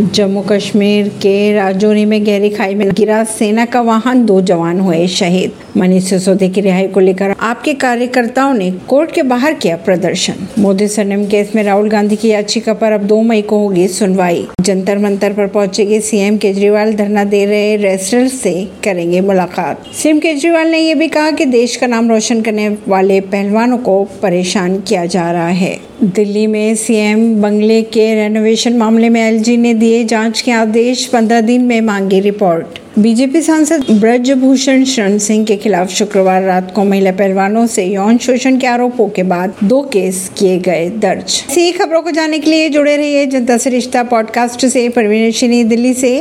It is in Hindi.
जम्मू कश्मीर के राजौरी में गहरी खाई में गिरा सेना का वाहन, दो जवान हुए शहीद। मनीष सिसोदिया की रिहाई को लेकर आपके कार्यकर्ताओं ने कोर्ट के बाहर किया प्रदर्शन। मोदी सरनेम केस में राहुल गांधी की याचिका पर अब दो मई को होगी सुनवाई। जंतर मंतर पर पहुँचेंगे सीएम केजरीवाल, धरना दे रहे रेस्टर्स से करेंगे मुलाकात। सीएम केजरीवाल ने यह भी कहा कि देश का नाम रोशन करने वाले पहलवानों को परेशान किया जा रहा है। दिल्ली में सीएम बंगले के रेनोवेशन मामले में एलजी ने दिए जाँच के आदेश, पंद्रह दिन में मांगे रिपोर्ट। बीजेपी सांसद ब्रजभूषण शरण सिंह के खिलाफ शुक्रवार रात को महिला पहलवानों से यौन शोषण के आरोपों के बाद दो केस किए गए दर्ज। सी खबरों को जानने के लिए जुड़े रहिए जनता से रिश्ता पॉडकास्ट से। परवीन दिल्ली से।